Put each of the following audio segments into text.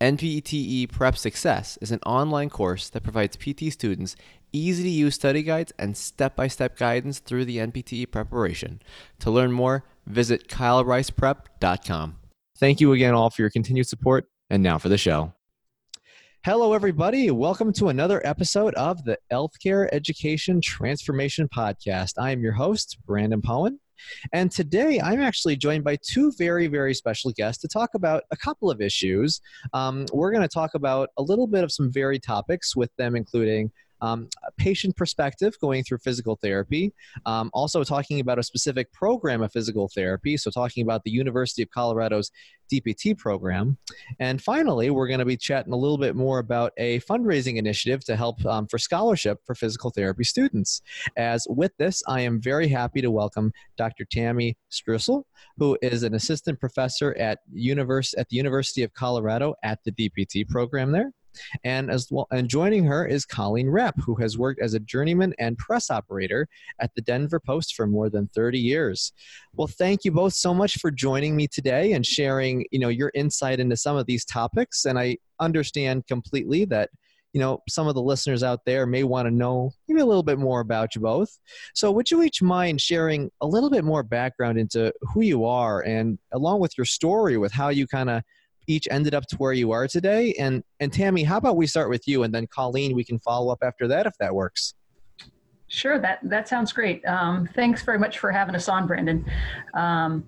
NPTE Prep Success is an online course that provides PT students easy to use study guides and step by step guidance through the NPTE preparation. To learn more, visit kylericeprep.com. Thank you again, all, for your continued support. And now for the show. Hello, everybody. Welcome to another episode of the Healthcare Education Transformation Podcast. I am your host, Brandon Poon. And today I'm actually joined by two very, very special guests to talk about a couple of issues. Um, we're going to talk about a little bit of some varied topics, with them including um, patient perspective going through physical therapy, um, also talking about a specific program of physical therapy, so talking about the University of Colorado's DPT program. And finally, we're going to be chatting a little bit more about a fundraising initiative to help um, for scholarship for physical therapy students. As with this, I am very happy to welcome Dr. Tami Struessel, who is an assistant professor at, univers- at the University of Colorado at the DPT program there. And as well, and joining her is Colleen Rapp, who has worked as a journeyman and press operator at the Denver Post for more than 30 years. Well, thank you both so much for joining me today and sharing, you know, your insight into some of these topics. And I understand completely that you know some of the listeners out there may want to know maybe a little bit more about you both so would you each mind sharing a little bit more background into who you are and along with your story with how you kind of each ended up to where you are today. And and Tami, how about we start with you, and then Colleen, we can follow up after that if that works. Sure, that that sounds great. Um, thanks very much for having us on, Brandon. Um,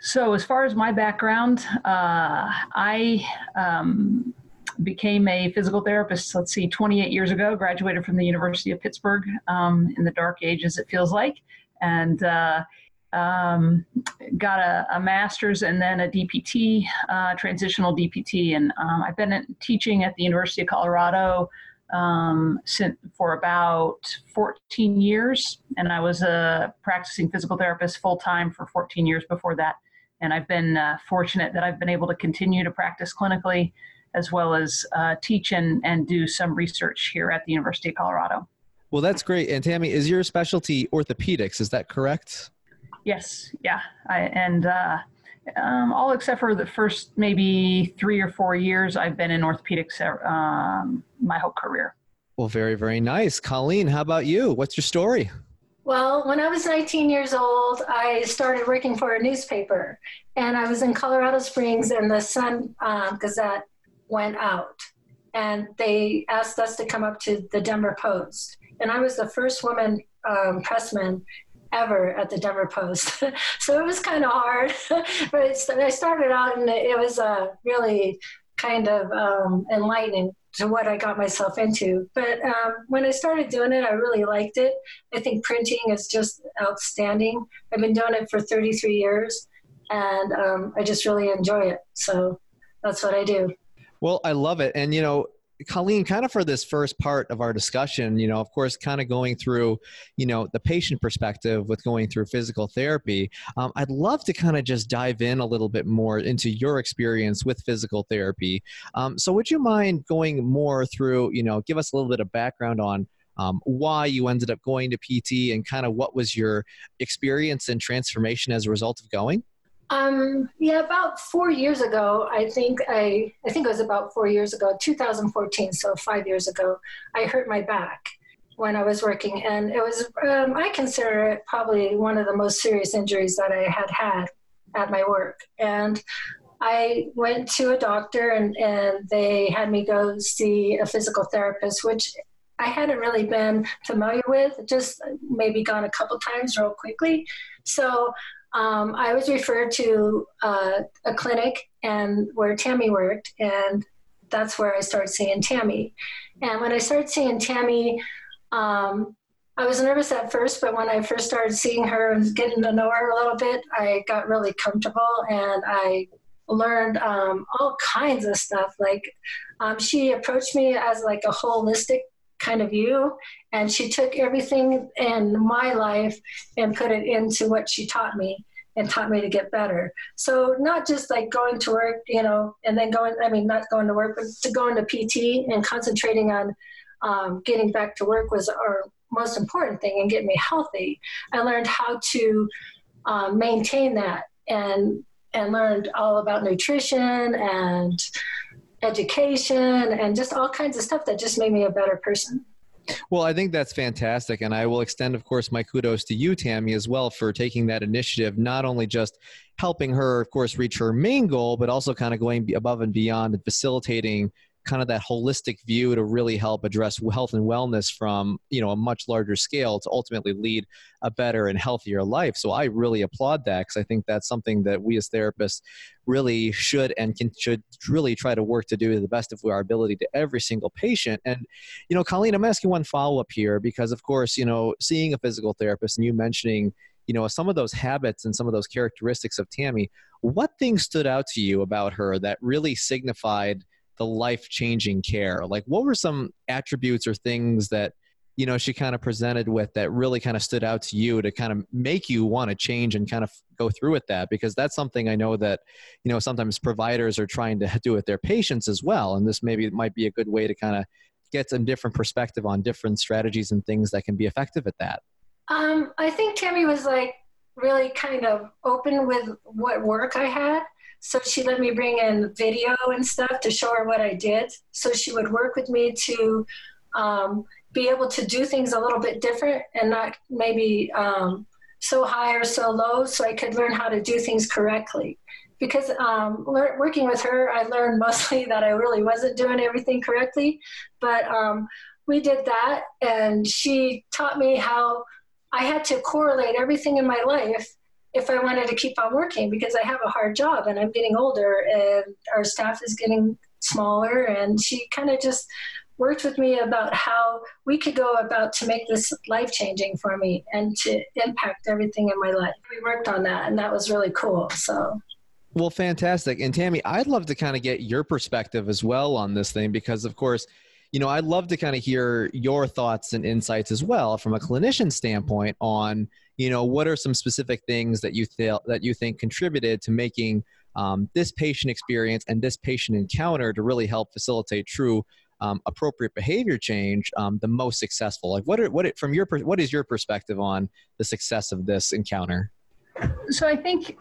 so, as far as my background, uh, I um, became a physical therapist. Let's see, 28 years ago. Graduated from the University of Pittsburgh um, in the dark ages, it feels like, and. Uh, um, got a, a, master's and then a DPT, uh, transitional DPT. And um, I've been teaching at the University of Colorado um, for about 14 years. And I was a practicing physical therapist full time for 14 years before that. And I've been uh, fortunate that I've been able to continue to practice clinically as well as uh, teach and, and do some research here at the University of Colorado. Well, that's great. And Tami, is your specialty orthopedics? Is that correct? Yes, yeah, I, and uh, um, all except for the first maybe three or four years, I've been in orthopedics uh, um, my whole career. Well, very, very nice. Colleen, how about you? What's your story? Well, when I was 19 years old, I started working for a newspaper, and I was in Colorado Springs, and the Sun um, Gazette went out, and they asked us to come up to the Denver Post, and I was the first woman um, pressman ever at the Denver Post. so it was kind of hard, but I started out and it was uh, really kind of um, enlightening to what I got myself into. But um, when I started doing it, I really liked it. I think printing is just outstanding. I've been doing it for 33 years and um, I just really enjoy it. So that's what I do. Well, I love it. And, you know, Colleen, kind of for this first part of our discussion, you know, of course, kind of going through, you know, the patient perspective with going through physical therapy, um, I'd love to kind of just dive in a little bit more into your experience with physical therapy. Um, so, would you mind going more through, you know, give us a little bit of background on um, why you ended up going to PT and kind of what was your experience and transformation as a result of going? Um, yeah, about four years ago, I think I, I think it was about four years ago, 2014, so five years ago, I hurt my back when I was working, and it was um, I consider it probably one of the most serious injuries that I had had at my work, and I went to a doctor, and and they had me go see a physical therapist, which I hadn't really been familiar with, just maybe gone a couple times real quickly. So um, I was referred to uh, a clinic and where Tami worked, and that's where I started seeing Tami. And when I started seeing Tami, um, I was nervous at first, but when I first started seeing her and getting to know her a little bit, I got really comfortable and I learned um, all kinds of stuff. Like um, she approached me as like a holistic kind of you. and she took everything in my life and put it into what she taught me and taught me to get better. So not just like going to work, you know, and then going. I mean, not going to work, but to going to PT and concentrating on um, getting back to work was our most important thing and get me healthy. I learned how to um, maintain that and and learned all about nutrition and education and just all kinds of stuff that just made me a better person. Well, I think that's fantastic. And I will extend, of course, my kudos to you, Tami, as well, for taking that initiative, not only just helping her, of course, reach her main goal, but also kind of going above and beyond and facilitating kind of that holistic view to really help address health and wellness from you know a much larger scale to ultimately lead a better and healthier life. So i really applaud that because i think that's something that we as therapists really should and can should really try to work to do to the best of our ability to every single patient. And you know colleen i'm asking one follow-up here because of course you know seeing a physical therapist and you mentioning you know some of those habits and some of those characteristics of tami what things stood out to you about her that really signified the life changing care? Like, what were some attributes or things that you know she kind of presented with that really kind of stood out to you to kind of make you want to change and kind of go through with that? Because that's something i know that you know sometimes providers are trying to do with their patients as well and this maybe might be a good way to kind of get some different perspective on different strategies and things that can be effective at that. Um, i think tami was like really kind of open with what work i had so she let me bring in video and stuff to show her what I did. So she would work with me to um, be able to do things a little bit different and not maybe um, so high or so low, so I could learn how to do things correctly. Because um, le- working with her, I learned mostly that I really wasn't doing everything correctly. But um, we did that, and she taught me how I had to correlate everything in my life if I wanted to keep on working because I have a hard job and I'm getting older and our staff is getting smaller. And she kind of just worked with me about how we could go about to make this life changing for me and to impact everything in my life. We worked on that and that was really cool. So. Well, fantastic. And Tami, I'd love to kind of get your perspective as well on this thing because, of course, you know, I'd love to kind of hear your thoughts and insights as well from a clinician standpoint on, you know, what are some specific things that you feel that you think contributed to making um, this patient experience and this patient encounter to really help facilitate true um, appropriate behavior change um, the most successful? Like, what are, what from your what is your perspective on the success of this encounter? So I think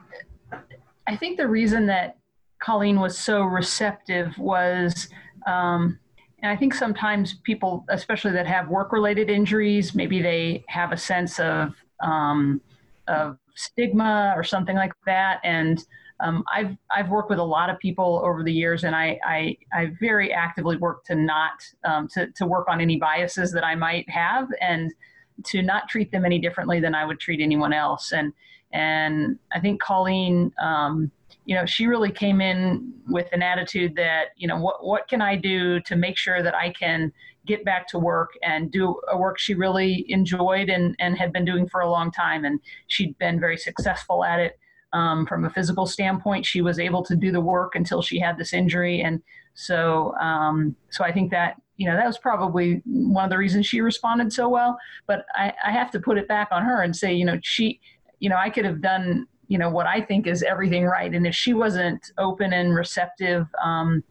I think the reason that Colleen was so receptive was um, and I think sometimes people, especially that have work related injuries, maybe they have a sense of, um, of stigma or something like that. And um, I've, I've worked with a lot of people over the years, and I, I, I very actively work to not um, to, to work on any biases that I might have and to not treat them any differently than I would treat anyone else. And, and I think Colleen, um, you know, she really came in with an attitude that, you know, what, what can I do to make sure that I can get back to work and do a work she really enjoyed and, and had been doing for a long time. And she'd been very successful at it. Um, from a physical standpoint, she was able to do the work until she had this injury. And so, um, so I think that, you know, that was probably one of the reasons she responded so well. But I, I have to put it back on her and say, you know, she, you know, I could have done you know what I think is everything right. And if she wasn't open and receptive, um,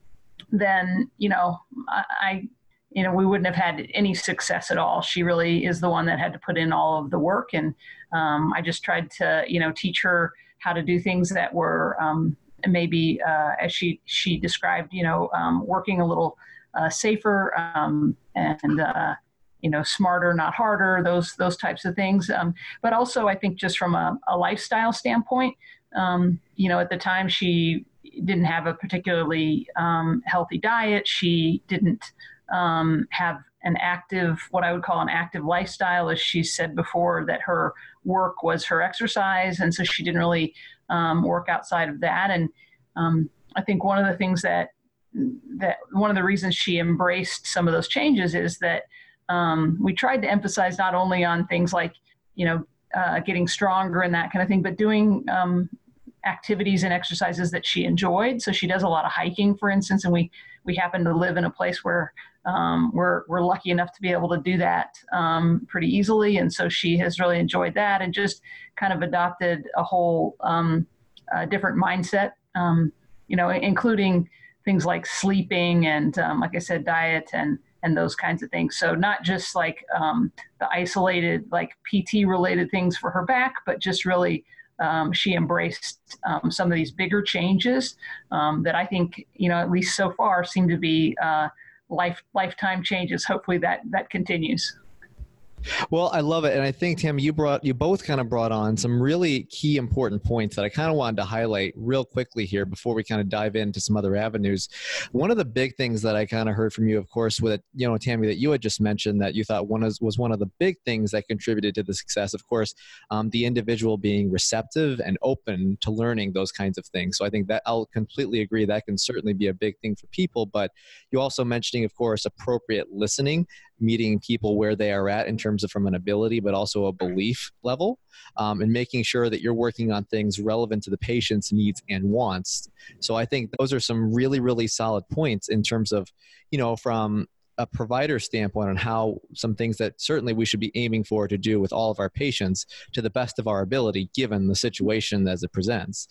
then you know I, I, you know we wouldn't have had any success at all. She really is the one that had to put in all of the work, and um, I just tried to you know teach her how to do things that were um, maybe uh, as she she described, you know, um, working a little uh, safer um, and uh, you know smarter not harder those those types of things um, but also i think just from a, a lifestyle standpoint um, you know at the time she didn't have a particularly um, healthy diet she didn't um, have an active, what I would call an active lifestyle. As she said before, that her work was her exercise, and so she didn't really um, work outside of that. And um, I think one of the things that that one of the reasons she embraced some of those changes is that um, we tried to emphasize not only on things like you know uh, getting stronger and that kind of thing, but doing um, activities and exercises that she enjoyed. So she does a lot of hiking, for instance, and we we happen to live in a place where um, we're we're lucky enough to be able to do that um, pretty easily, and so she has really enjoyed that and just kind of adopted a whole um, different mindset. Um, you know, including things like sleeping and, um, like I said, diet and and those kinds of things. So not just like um, the isolated like PT related things for her back, but just really um, she embraced um, some of these bigger changes um, that I think, you know, at least so far seem to be uh, life lifetime changes. Hopefully that that continues. Well, I love it, and I think Tim, you brought you both kind of brought on some really key important points that I kind of wanted to highlight real quickly here before we kind of dive into some other avenues. One of the big things that I kind of heard from you, of course, with you know Tami, that you had just mentioned that you thought one was, was one of the big things that contributed to the success. Of course, um, the individual being receptive and open to learning those kinds of things. So I think that I'll completely agree that can certainly be a big thing for people. But you also mentioning, of course, appropriate listening meeting people where they are at in terms of from an ability, but also a belief level, um, and making sure that you're working on things relevant to the patient's needs and wants. So I think those are some really, really solid points in terms of, you know, from a provider standpoint on how some things that certainly we should be aiming for to do with all of our patients to the best of our ability given the situation as it presents.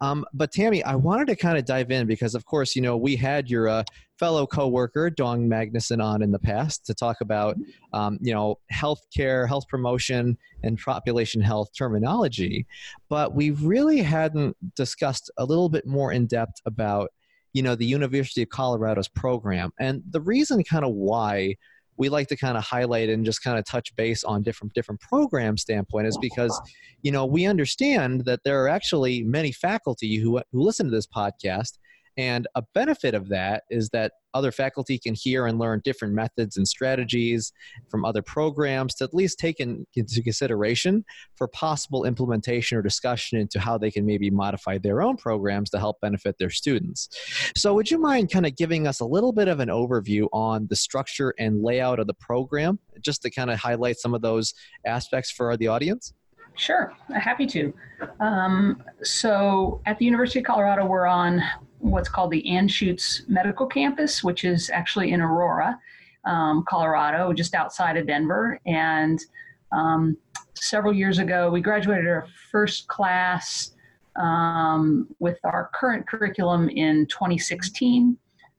Um, but tami i wanted to kind of dive in because of course you know we had your uh, fellow coworker Dawn Magnusson on in the past to talk about um, you know healthcare, health promotion, and population health terminology, but we really hadn't discussed a little bit more in depth about you know the University of Colorado's program. And the reason kind of why we like to kind of highlight and just kind of touch base on different different program standpoint is because you know we understand that there are actually many faculty who who listen to this podcast and a benefit of that is that other faculty can hear and learn different methods and strategies from other programs to at least take in, into consideration for possible implementation or discussion into how they can maybe modify their own programs to help benefit their students. So, would you mind kind of giving us a little bit of an overview on the structure and layout of the program, just to kind of highlight some of those aspects for the audience? Sure, happy to. Um, so at the University of Colorado, we're on what's called the Anschutz Medical Campus, which is actually in Aurora, um, Colorado, just outside of Denver. And um, several years ago, we graduated our first class um, with our current curriculum in 2016.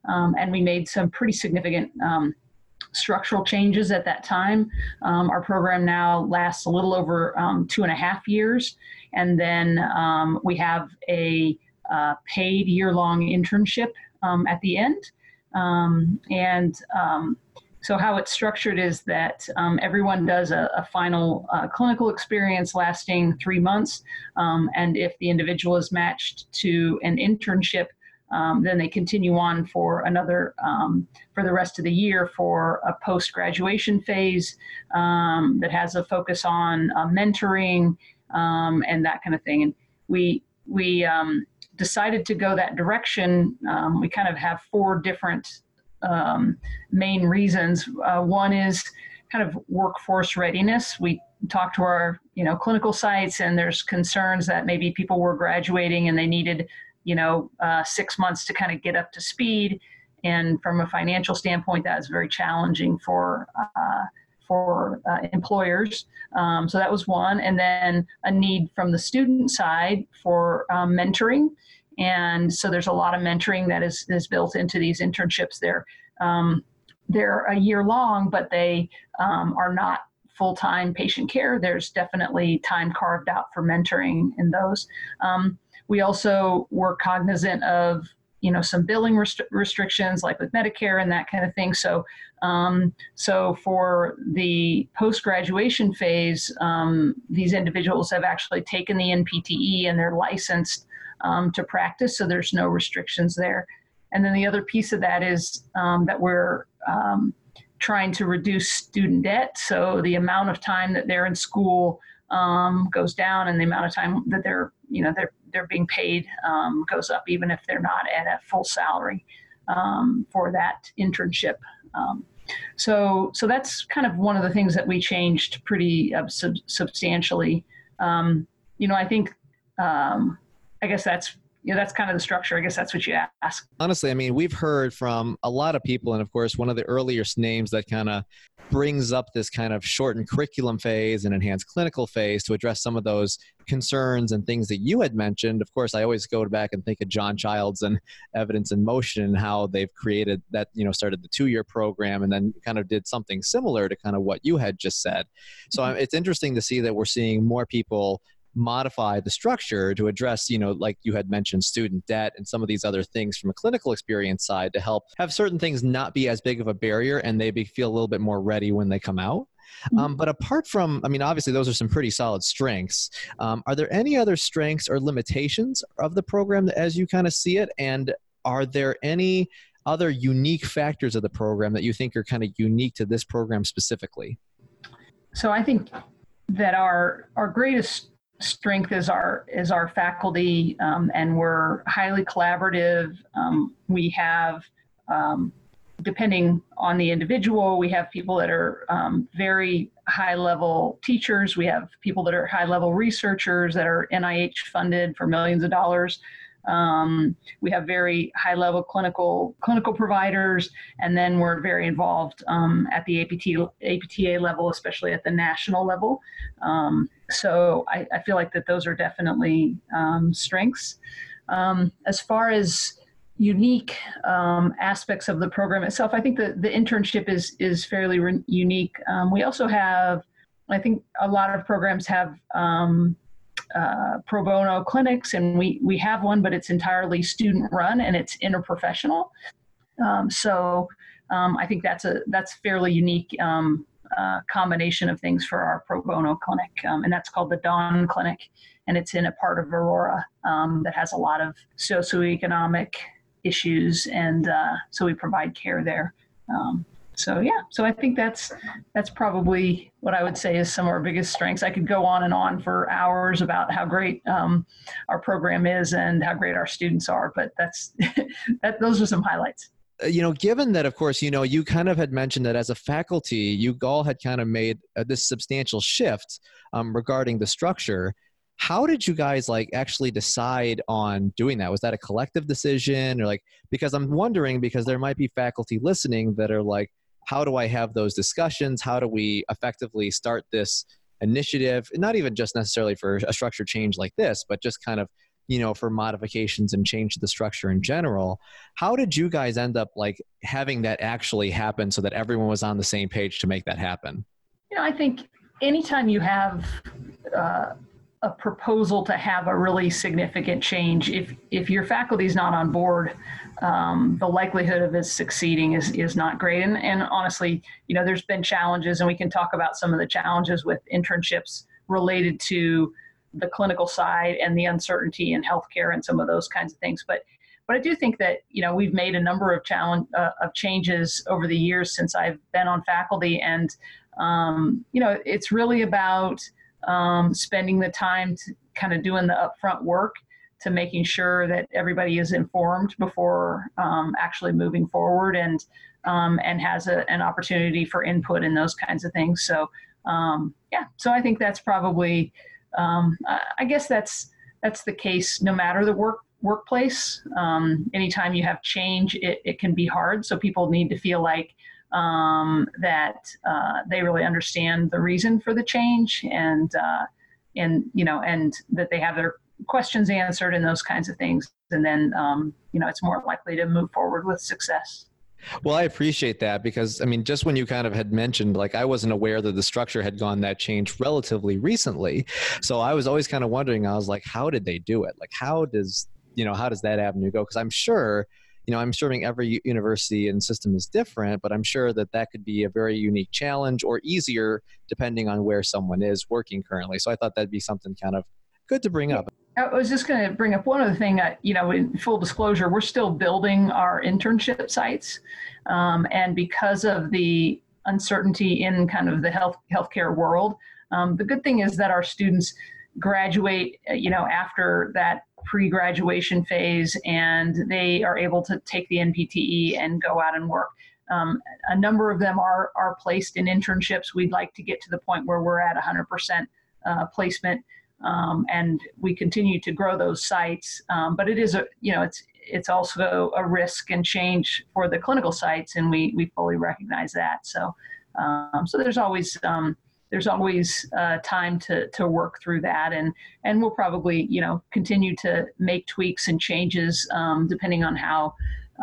Um, and we made some pretty significant um, structural changes at that time. Um, our program now lasts a little over um, two and a half years, and then um, we have a uh, paid year long internship um, at the end. Um, and um, so, how it's structured is that um, everyone does a, a final uh, clinical experience lasting three months. Um, and if the individual is matched to an internship, um, then they continue on for another um, for the rest of the year for a post graduation phase um, that has a focus on uh, mentoring and that kind of thing. And we we decided to go that direction, um, we kind of have four different um, main reasons. Uh, one is kind of workforce readiness. We talk to our you know clinical sites, and there's concerns that maybe people were graduating and they needed you know uh, six months to kind of get up to speed. And from a financial standpoint, that is very challenging for uh, for uh, employers. Um, so that was one. And then a need from the student side for um, mentoring. And so there's a lot of mentoring that is, is built into these internships. They're, um, they're a year long, but they um, are not full time patient care. There's definitely time carved out for mentoring in those. Um, we also were cognizant of you know some billing rest- restrictions like with Medicare and that kind of thing. So um, so for the post graduation phase, um, these individuals have actually taken the NPTE and they're licensed um, to practice. So there's no restrictions there. And then the other piece of that is um, that we're um, trying to reduce student debt. So the amount of time that they're in school um, goes down, and the amount of time that they're you know they're they're being paid um, goes up, even if they're not at a full salary um, for that internship. Um, so so that's kind of one of the things that we changed pretty uh, sub- substantially. Um, you know, I think um, I guess that's you know, that's kind of the structure. I guess that's what you ask. Honestly, I mean, we've heard from a lot of people, and of course, one of the earliest names that kind of brings up this kind of shortened curriculum phase and enhanced clinical phase to address some of those concerns and things that you had mentioned. Of course, I always go back and think of John Childs and Evidence in Motion and how they've created that, you know, started the two year program and then kind of did something similar to kind of what you had just said. So mm-hmm. it's interesting to see that we're seeing more people modify the structure to address, you know, like you had mentioned, student debt and some of these other things from a clinical experience side to help have certain things not be as big of a barrier and they be, feel a little bit more ready when they come out. Mm-hmm. Um, but apart from, I mean, obviously those are some pretty solid strengths. Um, are there any other strengths or limitations of the program as you kind of see it? And are there any other unique factors of the program that you think are kind of unique to this program specifically? So I think that our our greatest strength is our is our faculty, um, and we're highly collaborative. Um, we have, um, depending on the individual, we have people that are um, very high level teachers. We have people that are high level researchers that are NIH funded for millions of dollars. Um, we have very high level clinical clinical providers, and then we're very involved um, at the APT APTA level, especially at the national level. Um, so I, I, feel like that those are definitely um, strengths. Um, as far as unique um, aspects of the program itself, I think the, the internship is is fairly re- unique. we also have, I think, a lot of programs have uh, pro bono clinics, and we we have one, but it's entirely student run and it's interprofessional. Um, so um, I think that's a that's fairly unique um, uh, combination of things for our pro bono clinic, um, and that's called the Dawn Clinic, and it's in a part of Aurora um, that has a lot of socioeconomic issues, and uh, so we provide care there. So yeah. So i think that's that's probably what i would say is some of our biggest strengths. I could go on and on for hours about how great um, our program is and how great our students are but that's that those are some highlights. Uh, you know given that of course you know you kind of had mentioned that as a faculty you all had kind of made uh, this substantial shift um, regarding the structure. How did you guys like actually decide on doing that? Was that a collective decision or like because i'm wondering because there might be faculty listening that are like how do I have those discussions? How do we effectively start this initiative? Not even just necessarily for a structure change like this, but just kind of you know for modifications and change to the structure in general how did you guys end up like having that actually happen so that everyone was on the same page to make that happen you know i think anytime you have uh, a proposal to have a really significant change if if your faculty is not on board um, the likelihood of it succeeding is is not great. And and honestly, you know, there's been challenges, and we can talk about some of the challenges with internships related to the clinical side and the uncertainty in healthcare and some of those kinds of things. But but I do think that you know we've made a number of challenge uh, of changes over the years since I've been on faculty, and um, you know it's really about um, spending the time to kind of doing the upfront work to making sure that everybody is informed before um, actually moving forward and um, and has a, an opportunity for input in those kinds of things. So um, yeah, so I think that's probably um, I guess that's that's the case no matter the work workplace. Um, anytime you have change, it, it can be hard. So people need to feel like um, that uh, they really understand the reason for the change and uh, and you know and that they have their questions answered and those kinds of things. And then um, you know it's more likely to move forward with success. Well i appreciate that because i mean just when you kind of had mentioned like i wasn't aware that the structure had gone that change relatively recently. So i was always kind of wondering i was like how did they do it? Like how does you know how does that avenue go? Because i'm sure you know i'm assuming every university and system is different but i'm sure that that could be a very unique challenge or easier depending on where someone is working currently. So i thought that'd be something kind of good to bring up I was just going to bring up one other thing. Uh, you know, in full disclosure, we're still building our internship sites, um, and because of the uncertainty in kind of the health healthcare world. Um, the good thing is that our students graduate, uh, you know, after that pre-graduation phase, and they are able to take the NPTE and go out and work. Um, a number of them are are placed in internships. We'd like to get to the point where we're at 100% uh, placement, um, and we continue to grow those sites. Um, but it is a you know it's it's also a risk and change for the clinical sites, and we we fully recognize that. So um, so there's always um, there's always uh, time to to work through that, and and we'll probably you know continue to make tweaks and changes um, depending on how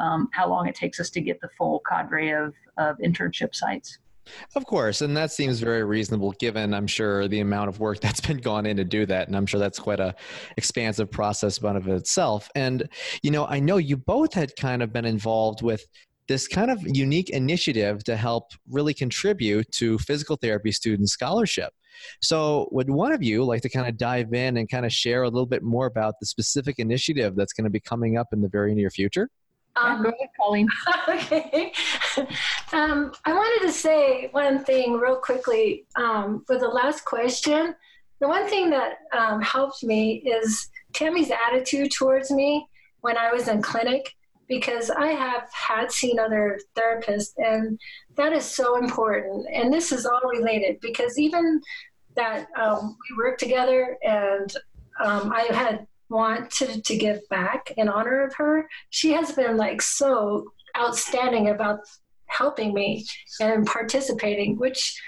um, how long it takes us to get the full cadre of, of internship sites. Of course, and that seems very reasonable given I'm sure the amount of work that's been gone in to do that and I'm sure that's quite a expansive process by of itself. And you know, I know you both had kind of been involved with this kind of unique initiative to help really contribute to physical therapy student scholarship. So, would one of you like to kind of dive in and kind of share a little bit more about the specific initiative that's going to be coming up in the very near future? Um, go ahead, Colleen. okay. Um, I wanted to say one thing real quickly um, for the last question. The one thing that um, helped me is Tami's attitude towards me when I was in clinic, because I have had seen other therapists, and that is so important. And this is all related because even that um, we work together and um, I had wanted to give back in honor of her. She has been like so outstanding about helping me and participating, which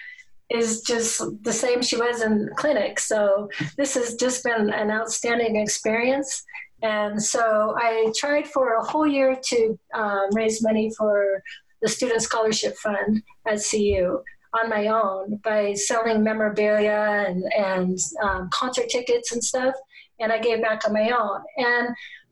is just the same she was in clinic. So this has just been an outstanding experience. And so I tried for a whole year to um, raise money for the Student Scholarship Fund at CU on my own by selling memorabilia and, and um, concert tickets and stuff and I gave back on my own. And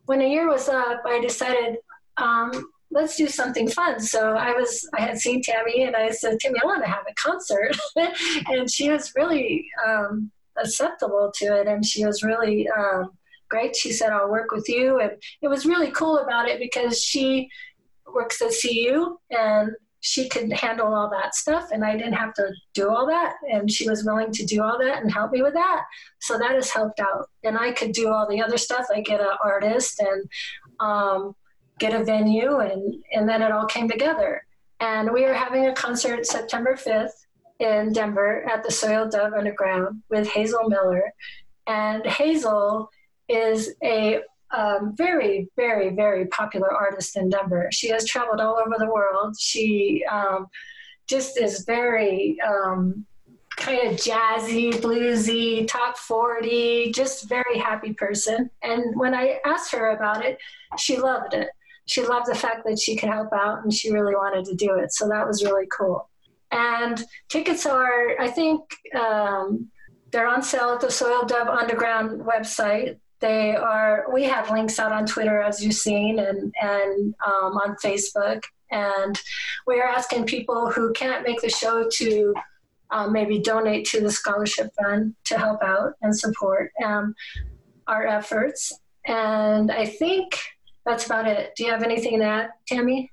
when a year was up, I decided, um, let's do something fun. So I was, I had seen Tami and I said, Tami, I want to have a concert. and she was really um, acceptable to it. And she was really um, great. She said, I'll work with you. And it was really cool about it because she works at CU and she could handle all that stuff and I didn't have to do all that. And she was willing to do all that and help me with that. So that has helped out. And I could do all the other stuff. I get an artist and um, get a venue, and, and then it all came together. And we are having a concert September 5th in Denver at the Soiled Dove Underground with Hazel Miller. And Hazel is a um, very, very, very popular artist in Denver. She has traveled all over the world. She um, just is very um, kind of jazzy, bluesy, top 40, just very happy person. And when I asked her about it, she loved it. She loved the fact that she could help out and she really wanted to do it. So that was really cool. And tickets are, I think, um, they're on sale at the Soiled Dove Underground website. They are. We have links out on Twitter, as you've seen, and and um, on Facebook. And we are asking people who can't make the show to um, maybe donate to the scholarship fund to help out and support um, our efforts. And I think that's about it. Do you have anything to add, Tami?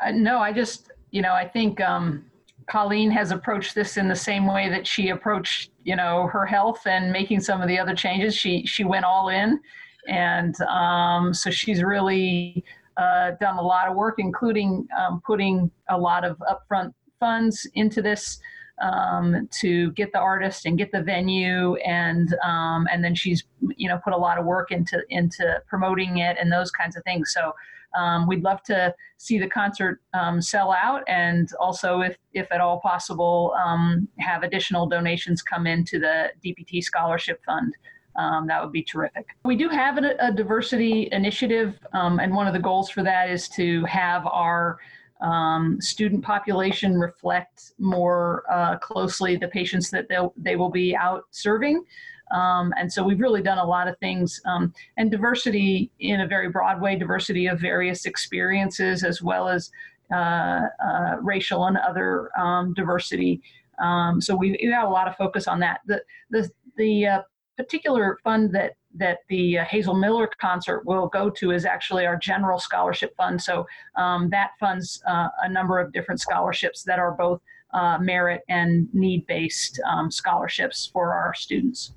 Uh, no, I just, you know, I think um, Colleen has approached this in the same way that she approached, you know, her health and making some of the other changes. She she went all in, and um, so she's really uh, done a lot of work, including um, putting a lot of upfront funds into this um, to get the artist and get the venue, and um, and then she's you know put a lot of work into into promoting it and those kinds of things. So um, we'd love to see the concert um, sell out and also, if, if at all possible, um, have additional donations come into the DPT Scholarship Fund. Um, that would be terrific. We do have a, a diversity initiative, um, and one of the goals for that is to have our um, student population reflect more uh, closely the patients that they will be out serving. Um, and so we've really done a lot of things um, and diversity in a very broad way, diversity of various experiences as well as uh, uh, racial and other um, diversity. Um, so we, we have a lot of focus on that. The, the, the uh, particular fund that that the uh, Hazel Miller concert will go to is actually our general scholarship fund. So um, that funds uh, a number of different scholarships that are both uh, merit and need based um, scholarships for our students.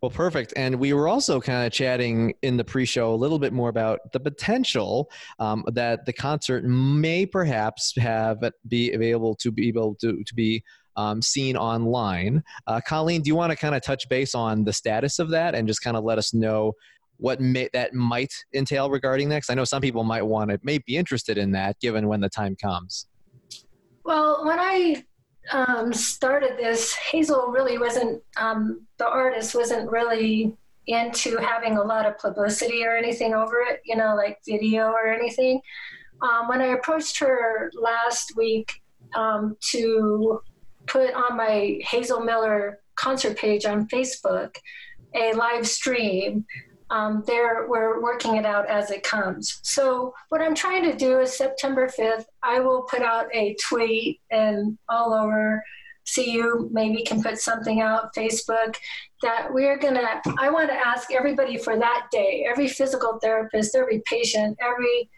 Well, perfect. And we were also kind of chatting in the pre show a little bit more about the potential um, that the concert may perhaps have be available to be able to, to be um, seen online. Uh, Colleen, do you want to kind of touch base on the status of that and just kind of let us know what may, that might entail regarding next? I know some people might want to, may be interested in that given when the time comes. Well, when I um, started this, Hazel really wasn't, um, the artist wasn't really into having a lot of publicity or anything over it, you know, like video or anything. Um, when I approached her last week um, to put on my Hazel Miller concert page on Facebook a live stream. Um, there, we're working it out as it comes. So, what I'm trying to do is September 5th, I will put out a tweet and all over CU maybe can put something out, Facebook, that we're gonna, I want to ask everybody for that day, every physical therapist, every patient, every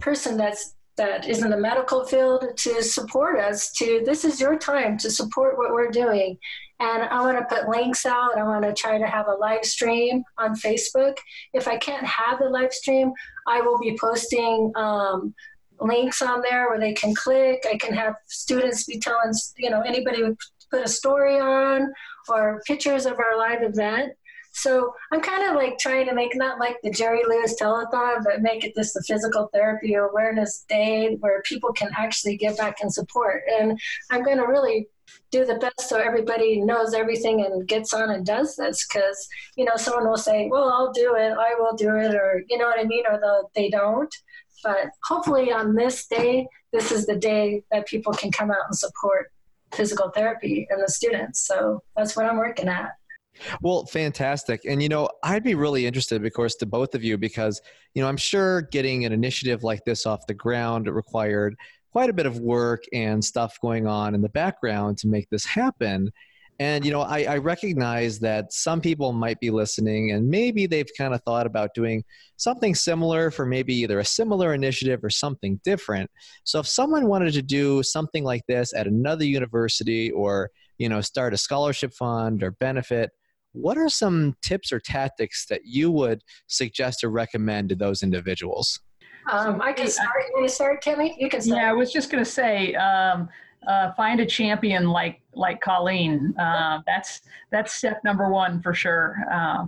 person that's that is in the medical field to support us to this is your time to support what we're doing and i want to put links out i want to try to have a live stream on facebook. If i can't have the live stream i will be posting um, links on there where they can click. I can have students be telling you know anybody would put a story on or pictures of our live event so I'm kind of like trying to make not like the Jerry Lewis telethon, but make it this the physical therapy awareness day where people can actually give back and support. And I'm going to really do the best so everybody knows everything and gets on and does this because you know someone will say well i'll do it. I will do it or you know what i mean? Or they don't. But hopefully on this day this is the day that people can come out and support physical therapy and the students. So that's what i'm working at well, fantastic. And, you know, I'd be really interested, of course, to both of you because, you know, I'm sure getting an initiative like this off the ground required quite a bit of work and stuff going on in the background to make this happen. And, you know, I, I recognize that some people might be listening and maybe they've kind of thought about doing something similar for maybe either a similar initiative or something different. So if someone wanted to do something like this at another university or, you know, start a scholarship fund or benefit, what are some tips or tactics that you would suggest or recommend to those individuals? Um, I can start. You want to start, Kimmy? You can start. Yeah, I was just going to say, um, uh, find a champion like like Colleen. Uh, that's that's step number one for sure. Uh,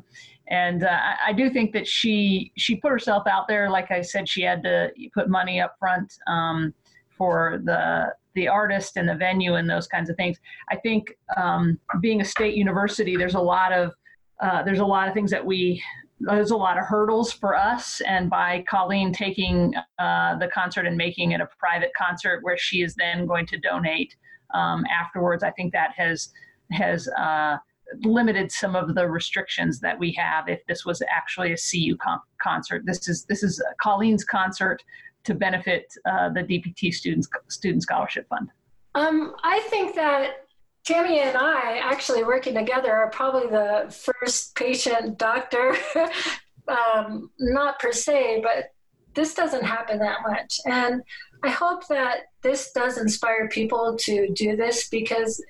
and uh, I, I, do think that she she put herself out there. Like I said, she had to put money up front um, for the the artist and the venue and those kinds of things. I think um, being a state university, there's a lot of uh, there's a lot of things that we there's a lot of hurdles for us. And by Colleen taking uh, the concert and making it a private concert where she is then going to donate um, afterwards, I think that has has uh, limited some of the restrictions that we have if this was actually a CU com- concert. This is this is Colleen's concert to benefit uh, the DPT students student scholarship fund? Um, I think that Tami and I actually working together are probably the first patient doctor, um, not per se, but this doesn't happen that much. And I hope that this does inspire people to do this because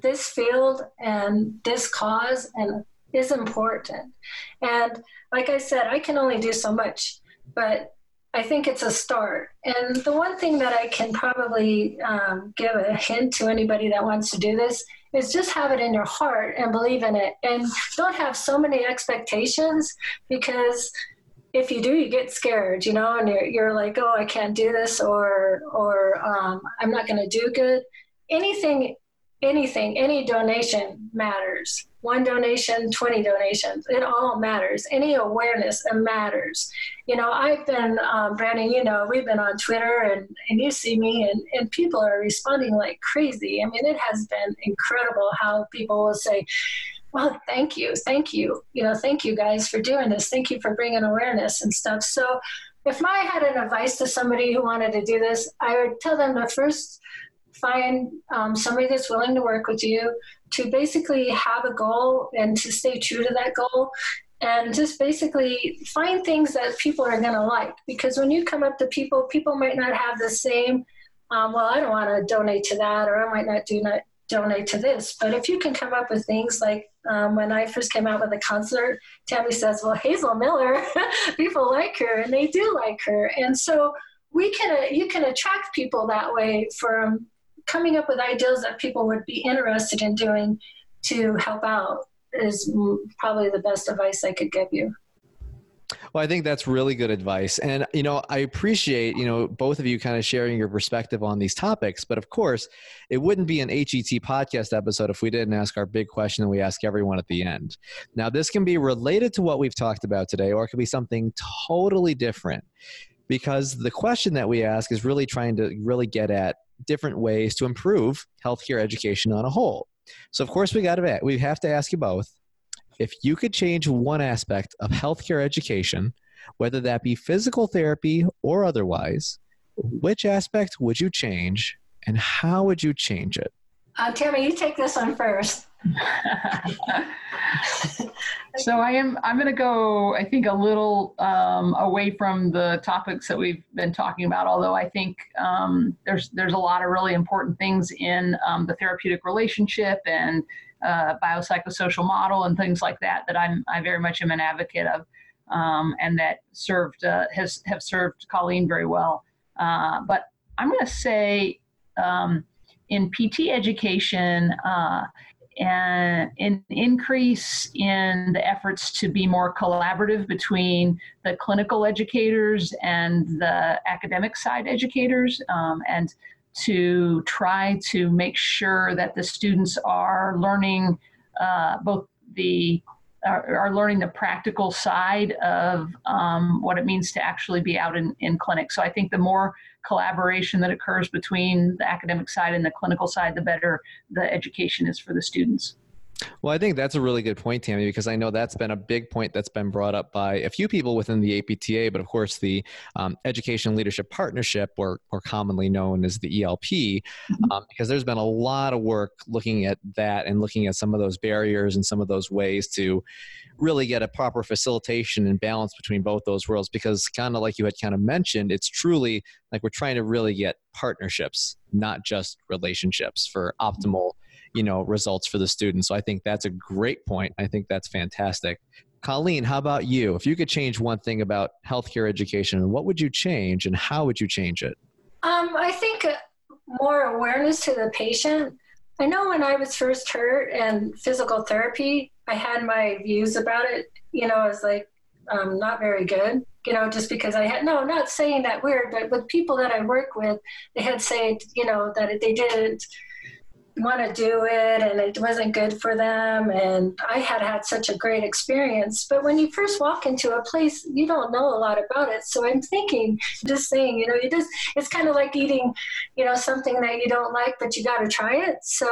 this field and this cause and is important. And like I said, I can only do so much, but I think it's a start. And the one thing that I can probably um, give a hint to anybody that wants to do this is just have it in your heart and believe in it. And don't have so many expectations because if you do, you get scared, you know, and you're, you're like, oh, I can't do this or, or um, I'm not going to do good. Anything, anything, any donation matters one donation, 20 donations. It all matters. Any awareness matters. You know, I've been, um, Brandon, you know, we've been on Twitter and, and you see me, and, and people are responding like crazy. I mean, it has been incredible how people will say, well, thank you, thank you. You know, thank you guys for doing this. Thank you for bringing awareness and stuff. So, if I had an advice to somebody who wanted to do this, I would tell them to first find um, somebody that's willing to work with you to basically have a goal and to stay true to that goal and just basically find things that people are going to like. Because when you come up to people people might not have the same um, well i don't want to donate to that or i might not do not donate to this. But if you can come up with things like um, when i first came out with a concert tami says well hazel miller people like her and they do like her. And so we can uh, you can attract people that way from coming up with ideas that people would be interested in doing to help out is probably the best advice I could give you. Well, I think that's really good advice. And, you know, I appreciate, you know, both of you kind of sharing your perspective on these topics. But of course, it wouldn't be an HET podcast episode if we didn't ask our big question we ask everyone at the end. Now, this can be related to what we've talked about today, or it could be something totally different. Because the question that we ask is really trying to really get at different ways to improve healthcare education on a whole. So, of course, we got to we have to ask you both if you could change one aspect of healthcare education, whether that be physical therapy or otherwise, which aspect would you change, and how would you change it? Uh, Tami, you take this one first. so I am. I'm going to go. I think a little um, away from the topics that we've been talking about. Although I think um, there's there's a lot of really important things in um, the therapeutic relationship and uh, biopsychosocial model and things like that that I'm I very much am an advocate of, um, and that served uh, has have served Colleen very well. Uh, but I'm going to say um, in PT education and an increase in the efforts to be more collaborative between the clinical educators and the academic side educators, um, and to try to make sure that the students are learning uh, both the are, are, learning the practical side of um, what it means to actually be out in, in clinic. So I think the more collaboration that occurs between the academic side and the clinical side, the better the education is for the students. Well, I think that's a really good point, Tami, because I know that's been a big point that's been brought up by a few people within the APTA, but of course, the um, Education Leadership Partnership, or, or commonly known as the ELP, mm-hmm. um, because there's been a lot of work looking at that and looking at some of those barriers and some of those ways to really get a proper facilitation and balance between both those worlds. Because, kind of like you had kind of mentioned, it's truly like we're trying to really get partnerships, not just relationships for optimal you know results for the students. So i think that's a great point. I think that's fantastic. Colleen how about you? If you could change one thing about healthcare education what would you change and how would you change it? Um, i think uh, more awareness to the patient. I know when i was first hurt and physical therapy i had my views about it. You know i was like um, not very good you know just because i had no not saying that weird but with people that i work with they had said you know that they didn't want to do it and it wasn't good for them and i had had such a great experience. But when you first walk into a place you don't know a lot about it. So i'm thinking just saying you know you just it's kind of like eating you know something that you don't like but you got to try it. So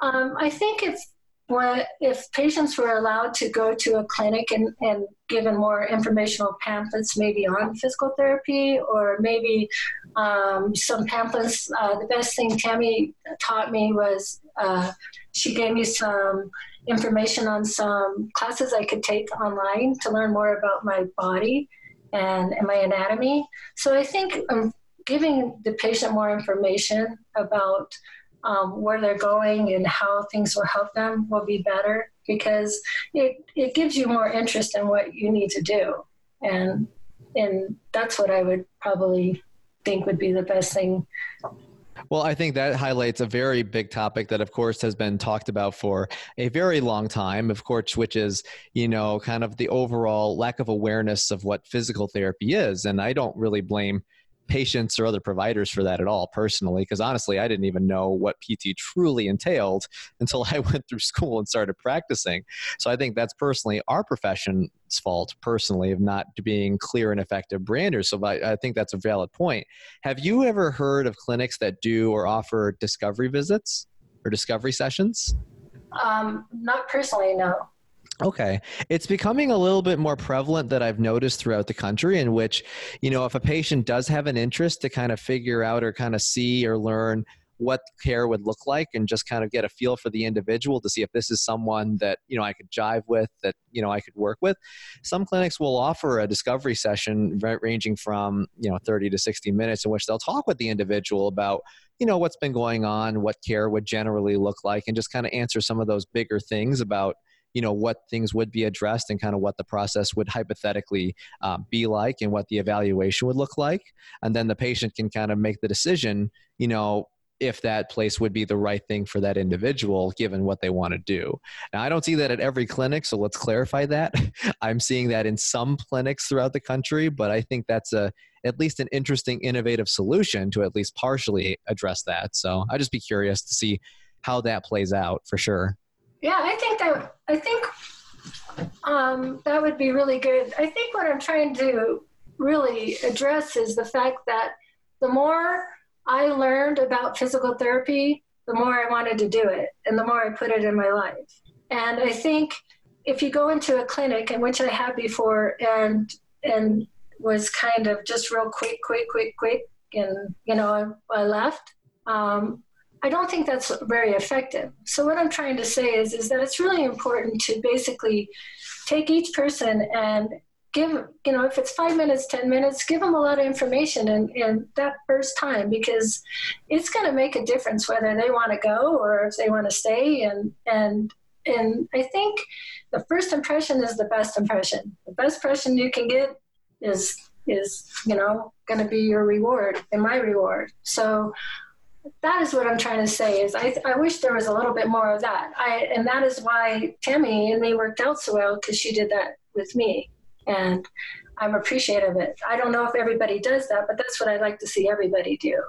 um, i think if what if patients were allowed to go to a clinic and, and given more informational pamphlets maybe on physical therapy or maybe um, some pamphlets uh, the best thing tami taught me was uh, she gave me some information on some classes i could take online to learn more about my body and, and my anatomy. So i think um, giving the patient more information about um, where they're going and how things will help them will be better because it, it gives you more interest in what you need to do. And, and that's what I would probably think would be the best thing well, I think that highlights a very big topic that, of course, has been talked about for a very long time, of course, which is, you know, kind of the overall lack of awareness of what physical therapy is. And I don't really blame patients or other providers for that at all personally because honestly i didn't even know what pt truly entailed until i went through school and started practicing. So i think that's personally our profession's fault personally of not being clear and effective branders. So I, think that's a valid point. Have you ever heard of clinics that do or offer discovery visits or discovery sessions? Um, not personally no Okay. It's becoming a little bit more prevalent that I've noticed throughout the country, in which, you know, if a patient does have an interest to kind of figure out or kind of see or learn what care would look like and just kind of get a feel for the individual to see if this is someone that you know I could jive with that you know I could work with. Some clinics will offer a discovery session ranging from you know 30 to 60 minutes in which they'll talk with the individual about you know what's been going on, what care would generally look like, and just kind of answer some of those bigger things about you know what things would be addressed and kind of what the process would hypothetically um, be like and what the evaluation would look like and then the patient can kind of make the decision you know if that place would be the right thing for that individual given what they want to do. Now, I don't see that at every clinic, so let's clarify that. I'm seeing that in some clinics throughout the country, but I think that's a at least an interesting, innovative solution to at least partially address that. So I'd just be curious to see how that plays out for sure. Yeah, I think that I think um, that would be really good. I think what I'm trying to really address is the fact that the more I learned about physical therapy, the more I wanted to do it and the more I put it in my life. And I think if you go into a clinic, in which I have before, and and was kind of just real quick, quick, quick, quick, and you know I, I left. Um, I don't think that's very effective. So what I'm trying to say is is that it's really important to basically take each person and give you know if it's five minutes ten minutes give them a lot of information in, in that first time because it's going to make a difference whether they want to go or if they want to stay. And and and i think the first impression is the best impression. The best impression you can get is is you know going to be your reward and my reward. So that is what I'm trying to say is I, I wish there was a little bit more of that. I, and that is why Tami and me worked out so well because she did that with me and I'm appreciative of it. I don't know if everybody does that, but that's what I'd like to see everybody do.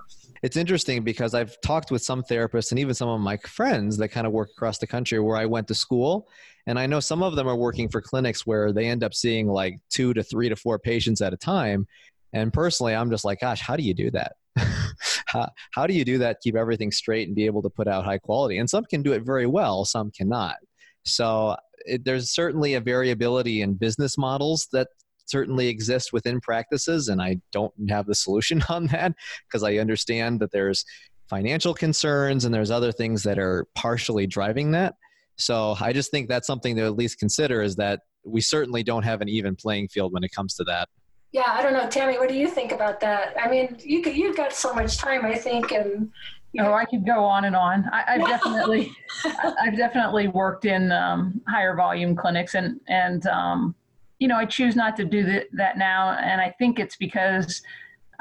It's interesting because I've talked with some therapists and even some of my friends that kind of work across the country where I went to school. And I know some of them are working for clinics where they end up seeing like two to three to four patients at a time. And personally, I'm just like, gosh, how do you do that? how, how do you do that, keep everything straight and be able to put out high quality? And some can do it very well, some cannot. So it, there's certainly a variability in business models that certainly exist within practices, and I don't have the solution on that because I understand that there's financial concerns and there's other things that are partially driving that. So I just think that's something to at least consider is that we certainly don't have an even playing field when it comes to that. Yeah, I don't know, Tami. What do you think about that? I mean, you you've got so much time, I think, and Oh, I could go on and on. I, have definitely, I've definitely worked in um, higher volume clinics, and and um, you know, I choose not to do that, that now, and I think it's because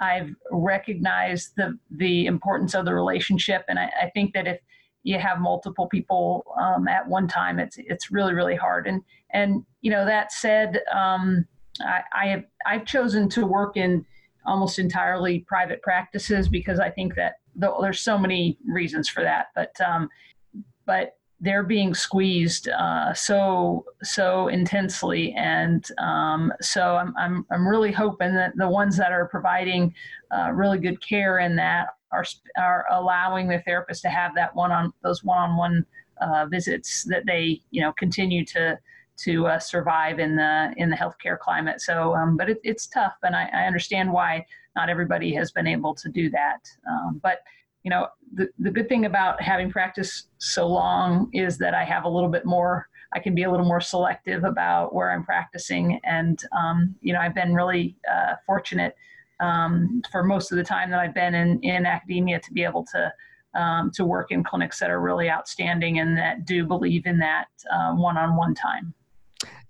I've recognized the the importance of the relationship, and I, I think that if you have multiple people um, at one time, it's it's really really hard. And and you know that said, um, I, I have I've chosen to work in almost entirely private practices because I think that there's so many reasons for that, but um, but they're being squeezed uh, so so intensely, and um, so I'm, I'm I'm really hoping that the ones that are providing uh, really good care in that are are allowing the therapist to have that one on those one on one visits that they you know continue to to uh, survive in the in the healthcare climate. So, um, but it, it's tough, and I, I, understand why not everybody has been able to do that. Um, but you know, the the good thing about having practiced so long is that I have a little bit more. I can be a little more selective about where I'm practicing, and um, you know, I've been really uh, fortunate um, for most of the time that I've been in in academia to be able to. Um, to work in clinics that are really outstanding and that do believe in that uh, one-on-one time.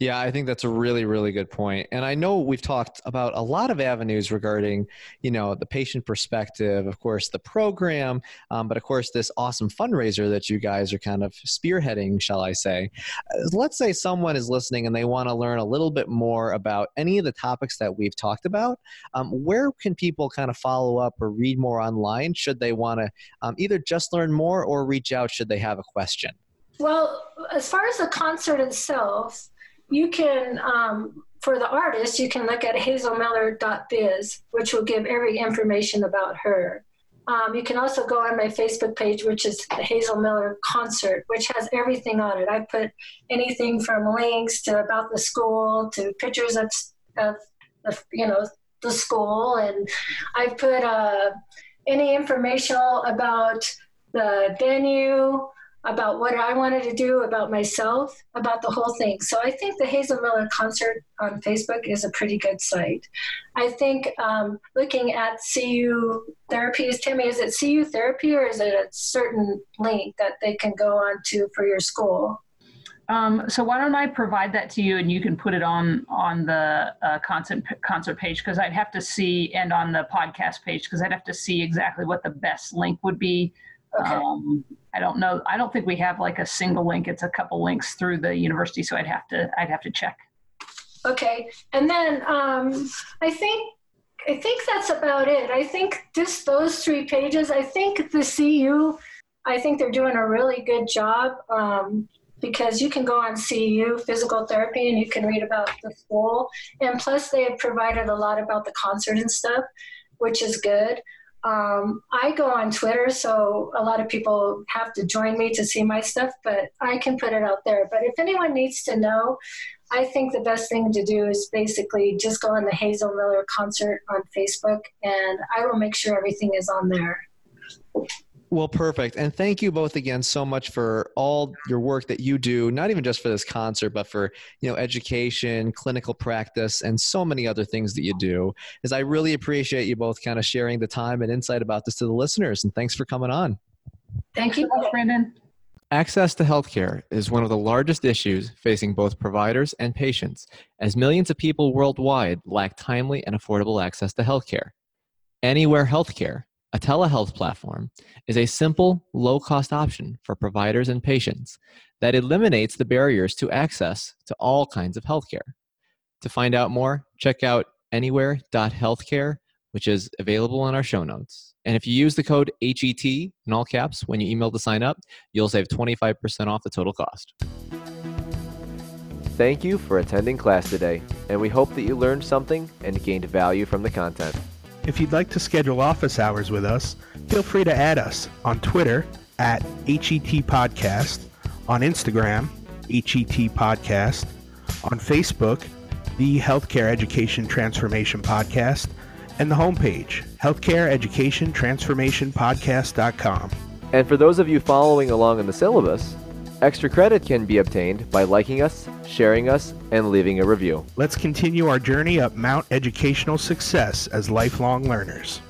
Yeah, I think that's a really, really good point. And I know we've talked about a lot of avenues regarding, you know, the patient perspective, of course, the program, um, but of course, this awesome fundraiser that you guys are kind of spearheading, shall I say. Uh, let's say someone is listening and they want to learn a little bit more about any of the topics that we've talked about. Um, where can people kind of follow up or read more online should they want to um, either just learn more or reach out should they have a question? Well, as far as the concert itself, you can, um, for the artist, you can look at hazelmiller.biz, which will give every information about her. Um, you can also go on my Facebook page, which is the Hazel Miller Concert, which has everything on it. I put anything from links to about the school to pictures of, of, of you know, the school, and I put uh, any informational about the venue, about what I wanted to do, about myself, about the whole thing. So I think the Hazel Miller concert on Facebook is a pretty good site. I think um, looking at CU therapies, Tami, is it CU therapy or is it a certain link that they can go on to for your school? Um, so why don't I provide that to you and you can put it on on the uh, concert concert page because I'd have to see and on the podcast page because I'd have to see exactly what the best link would be. Okay. Um, I don't know. I don't think we have like a single link. It's a couple links through the university, so I'd have to I'd have to check. Okay, and then um, I think I think that's about it. I think just those three pages. I think the CU. I think they're doing a really good job um, because you can go on CU physical therapy and you can read about the school, and plus they have provided a lot about the concert and stuff, which is good. Um, I go on Twitter, so a lot of people have to join me to see my stuff, but I can put it out there. But if anyone needs to know, I think the best thing to do is basically just go on the Hazel Miller concert on Facebook, and I will make sure everything is on there. Well, perfect. And thank you both again so much for all your work that you do, not even just for this concert, but for, you know, education, clinical practice, and so many other things that you do. As I really appreciate you both kind of sharing the time and insight about this to the listeners. And thanks for coming on. Thank you. Thanks, Brandon. Access to healthcare is one of the largest issues facing both providers and patients, as millions of people worldwide lack timely and affordable access to healthcare. Anywhere Healthcare a telehealth platform is a simple, low cost option for providers and patients that eliminates the barriers to access to all kinds of healthcare. To find out more, check out anywhere.healthcare, which is available in our show notes. And if you use the code HET in all caps when you email to sign up, you'll save 25% off the total cost. Thank you for attending class today, and we hope that you learned something and gained value from the content. If you'd like to schedule office hours with us, feel free to add us on Twitter at HET Podcast, on Instagram, HET Podcast, on Facebook, the Healthcare Education Transformation Podcast, and the homepage, healthcareeducationtransformationpodcast.com. And for those of you following along in the syllabus, extra credit can be obtained by liking us, sharing us, and leaving a review. Let's continue our journey up Mount Educational Success as lifelong learners.